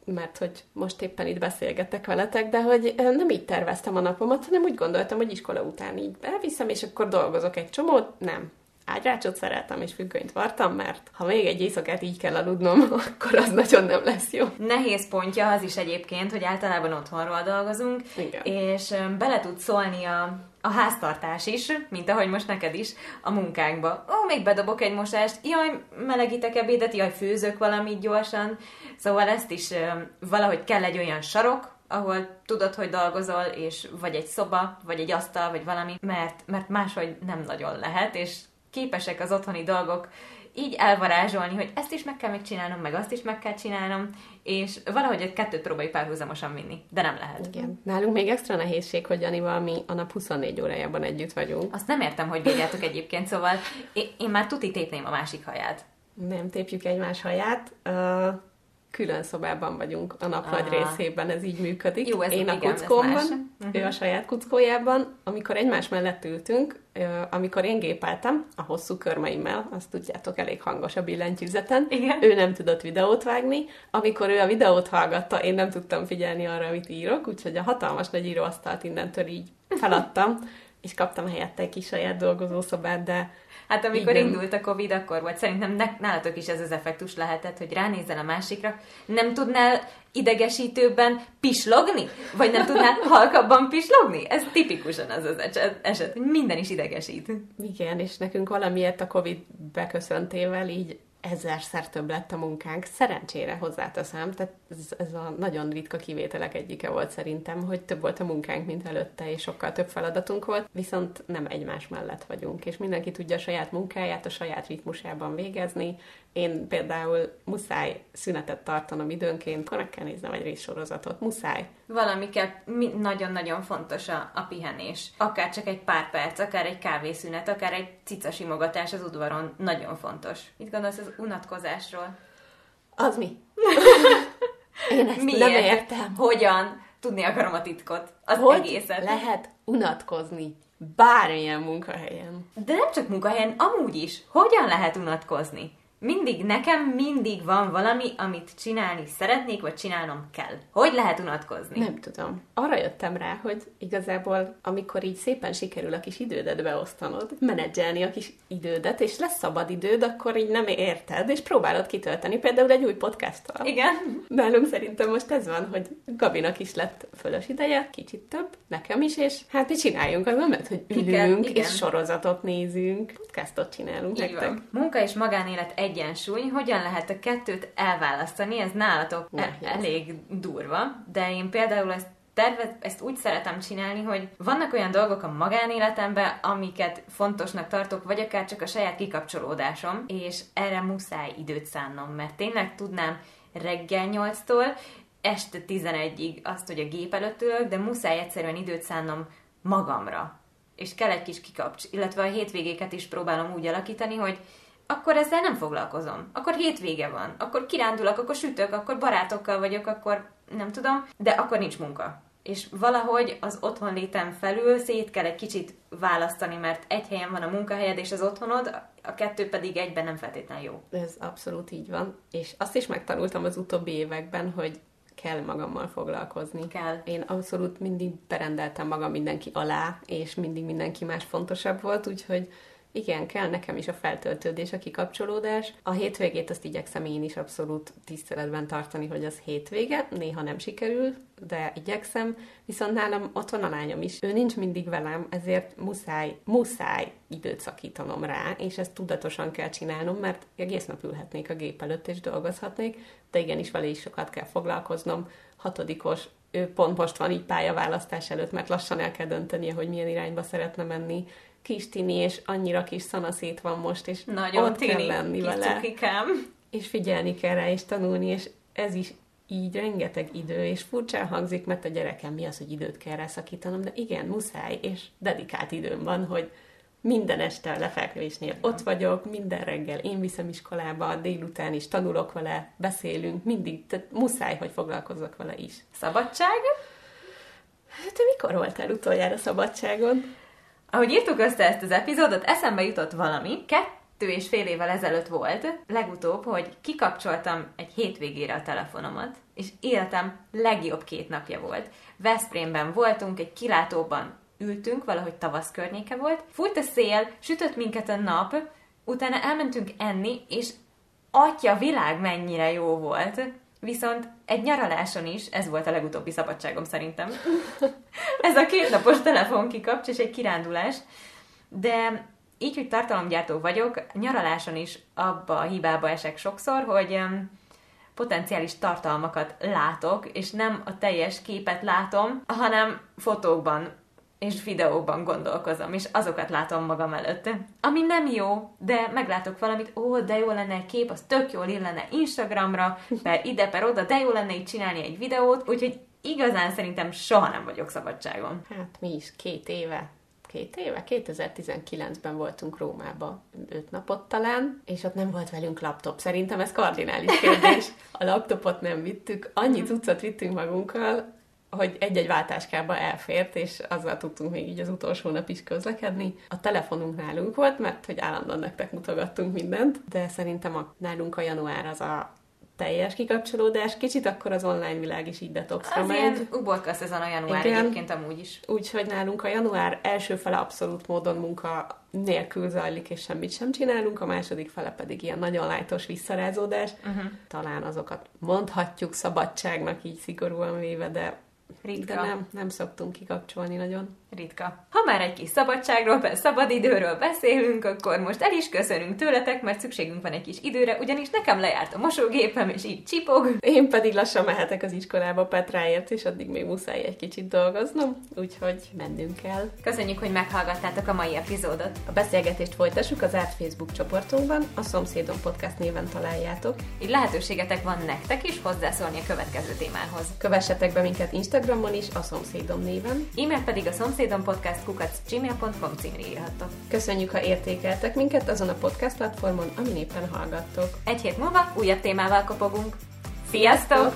mert hogy most éppen itt beszélgetek veletek, de hogy nem így terveztem a napomat, hanem úgy gondoltam, hogy iskola után így elviszem, és akkor dolgozok egy csomót. Nem. Ágyrácsot szereltem, és függönyt vartam, mert ha még egy éjszakát így kell aludnom, akkor az nagyon nem lesz jó. Nehéz pontja az is egyébként, hogy általában otthonról dolgozunk, Igen. és bele tud szólni a a háztartás is, mint ahogy most neked is, a munkánkba. Ó, még bedobok egy mosást, jaj, melegítek ebédet, jaj, főzök valamit gyorsan. Szóval ezt is valahogy kell egy olyan sarok, ahol tudod, hogy dolgozol, és vagy egy szoba, vagy egy asztal, vagy valami, mert, mert máshogy nem nagyon lehet, és képesek az otthoni dolgok így elvarázsolni, hogy ezt is meg kell még csinálnom, meg azt is meg kell csinálnom, és valahogy egy kettőt próbáljuk párhuzamosan vinni, de nem lehet. Igen. Nálunk még extra nehézség, hogy Janival mi a nap 24 órájában együtt vagyunk. Azt nem értem, hogy bírjátok egyébként, szóval én, én már tuti tépném a másik haját. Nem tépjük egymás haját. Uh külön szobában vagyunk a nap nagy részében, ez így működik. Jó, ez Én a kuckómban, uh-huh. ő a saját kuckójában. Amikor egymás mellett ültünk, amikor én gépeltem a hosszú körmeimmel, azt tudjátok, elég hangos a billentyűzeten, Igen. ő nem tudott videót vágni. Amikor ő a videót hallgatta, én nem tudtam figyelni arra, amit írok, úgyhogy a hatalmas nagy íróasztalt innentől így feladtam, és kaptam helyette egy kis saját dolgozószobát, de Hát amikor Igen. indult a Covid, akkor volt. Szerintem ne, nálatok is ez az effektus lehetett, hogy ránézzel a másikra. Nem tudnál idegesítőbben pislogni? Vagy nem tudnál halkabban pislogni? Ez tipikusan az az eset hogy minden is idegesít. Igen, és nekünk valamiért a Covid beköszöntével így ezerszer több lett a munkánk. Szerencsére hozzáteszem, tehát ez, ez a nagyon ritka kivételek egyike volt szerintem, hogy több volt a munkánk, mint előtte, és sokkal több feladatunk volt, viszont nem egymás mellett vagyunk, és mindenki tudja a saját munkáját a saját ritmusában végezni. Én például muszáj szünetet tartanom időnként, akkor meg kell néznem egy részsorozatot, muszáj. Valami kell, mi- nagyon-nagyon fontos a, a pihenés. Akár csak egy pár perc, akár egy kávészünet, akár egy cica simogatás az udvaron, nagyon fontos. Mit gondolsz az unatkozásról? Az mi? Én ezt Miért? nem értem. Hogyan? Tudni akarom a titkot. Az Hogy egészet. lehet unatkozni bármilyen munkahelyen? De nem csak munkahelyen, amúgy is. Hogyan lehet unatkozni? Mindig, nekem mindig van valami, amit csinálni szeretnék, vagy csinálnom kell. Hogy lehet unatkozni? Nem tudom. Arra jöttem rá, hogy igazából, amikor így szépen sikerül a kis idődet beosztanod, menedzselni a kis idődet, és lesz szabad időd, akkor így nem érted, és próbálod kitölteni, például egy új podcasttal. Igen. Nálunk szerintem most ez van, hogy Gabinak is lett fölös ideje, kicsit több, nekem is, és hát mi csináljunk az mert hogy ülünk, igen. és sorozatot nézünk, podcastot csinálunk Így nektek. van. Munka és magánélet egyensúly, hogyan lehet a kettőt elválasztani, ez nálatok Nehéz. elég durva, de én például ezt tervez, ezt úgy szeretem csinálni, hogy vannak olyan dolgok a magánéletemben, amiket fontosnak tartok, vagy akár csak a saját kikapcsolódásom, és erre muszáj időt szánnom, mert tényleg tudnám reggel 8-tól este 11-ig azt, hogy a gép előtt ülök, de muszáj egyszerűen időt szánnom magamra. És kell egy kis kikapcs, illetve a hétvégéket is próbálom úgy alakítani, hogy akkor ezzel nem foglalkozom. Akkor hétvége van. Akkor kirándulok, akkor sütök, akkor barátokkal vagyok, akkor nem tudom, de akkor nincs munka. És valahogy az otthonlétem felül szét kell egy kicsit választani, mert egy helyen van a munkahelyed és az otthonod, a kettő pedig egyben nem feltétlenül jó. Ez abszolút így van, és azt is megtanultam az utóbbi években, hogy kell magammal foglalkozni. Kell. Én abszolút mindig berendeltem magam mindenki alá, és mindig mindenki más fontosabb volt, úgyhogy igen, kell nekem is a feltöltődés, a kikapcsolódás. A hétvégét azt igyekszem én is abszolút tiszteletben tartani, hogy az hétvége, néha nem sikerül, de igyekszem, viszont nálam ott van a lányom is. Ő nincs mindig velem, ezért muszáj, muszáj időt szakítanom rá, és ezt tudatosan kell csinálnom, mert egész nap ülhetnék a gép előtt, és dolgozhatnék, de igenis vele is sokat kell foglalkoznom. Hatodikos, ő pont most van így pályaválasztás előtt, mert lassan el kell döntenie, hogy milyen irányba szeretne menni. Kis tini, és annyira kis szanaszét van most, és Nagyon ott kell tini, lenni kis vele cukikám. és figyelni kell rá, és tanulni, és ez is így rengeteg idő, és furcsán hangzik, mert a gyerekem mi az, hogy időt kell rá szakítanom, de igen, muszáj, és dedikált időm van, hogy minden este a lefekvésnél ott vagyok, minden reggel én viszem iskolába, délután is tanulok vele, beszélünk, mindig, tehát muszáj, hogy foglalkozzak vele is. Szabadság? Hát te mikor voltál utoljára szabadságon? Ahogy írtuk össze ezt az epizódot, eszembe jutott valami. Kettő és fél évvel ezelőtt volt, legutóbb, hogy kikapcsoltam egy hétvégére a telefonomat, és életem legjobb két napja volt. Veszprémben voltunk, egy kilátóban ültünk, valahogy tavasz környéke volt. Fújt a szél, sütött minket a nap, utána elmentünk enni, és atya világ mennyire jó volt. Viszont egy nyaraláson is, ez volt a legutóbbi szabadságom szerintem, ez a kétnapos telefon kikapcs és egy kirándulás, de így, hogy tartalomgyártó vagyok, nyaraláson is abba a hibába esek sokszor, hogy potenciális tartalmakat látok, és nem a teljes képet látom, hanem fotókban és videókban gondolkozom, és azokat látom magam előtt. Ami nem jó, de meglátok valamit, ó, de jó lenne egy kép, az tök jól illene Instagramra, per ide, per oda, de jó lenne így csinálni egy videót, úgyhogy igazán szerintem soha nem vagyok szabadságon. Hát mi is, két éve. Két éve? 2019-ben voltunk Rómába, öt napot talán, és ott nem volt velünk laptop. Szerintem ez kardinális kérdés. A laptopot nem vittük, annyi cuccot vittünk magunkkal, hogy egy-egy váltáskába elfért, és azzal tudtunk még így az utolsó nap is közlekedni. A telefonunk nálunk volt, mert hogy állandóan nektek mutogattunk mindent, de szerintem a, nálunk a január az a teljes kikapcsolódás, kicsit akkor az online világ is így detoxra Az megy. ilyen uborka szezon a január Igen. egyébként amúgy is. Úgyhogy nálunk a január első fele abszolút módon munka nélkül zajlik, és semmit sem csinálunk, a második fele pedig ilyen nagyon lájtos visszarázódás. Uh-huh. Talán azokat mondhatjuk szabadságnak így szigorúan véve, de, Ritka. de nem, nem szoktunk kikapcsolni nagyon. Ritka. Ha már egy kis szabadságról, szabadidőről beszélünk, akkor most el is köszönünk tőletek, mert szükségünk van egy kis időre, ugyanis nekem lejárt a mosógépem, és így csipog. Én pedig lassan mehetek az iskolába Petráért, és addig még muszáj egy kicsit dolgoznom, úgyhogy mennünk kell. Köszönjük, hogy meghallgattátok a mai epizódot. A beszélgetést folytassuk az árt Facebook csoportunkban, a Szomszédon Podcast néven találjátok. Így lehetőségetek van nektek is hozzászólni a következő témához. Kövessetek be minket Instagramon is, a Szomszédom néven. E-mail pedig a szomszédon podcast kukac gmail.com címre írhattok. Köszönjük, ha értékeltek minket azon a podcast platformon, amin éppen hallgattok. Egy hét múlva újabb témával kopogunk. Sziasztok!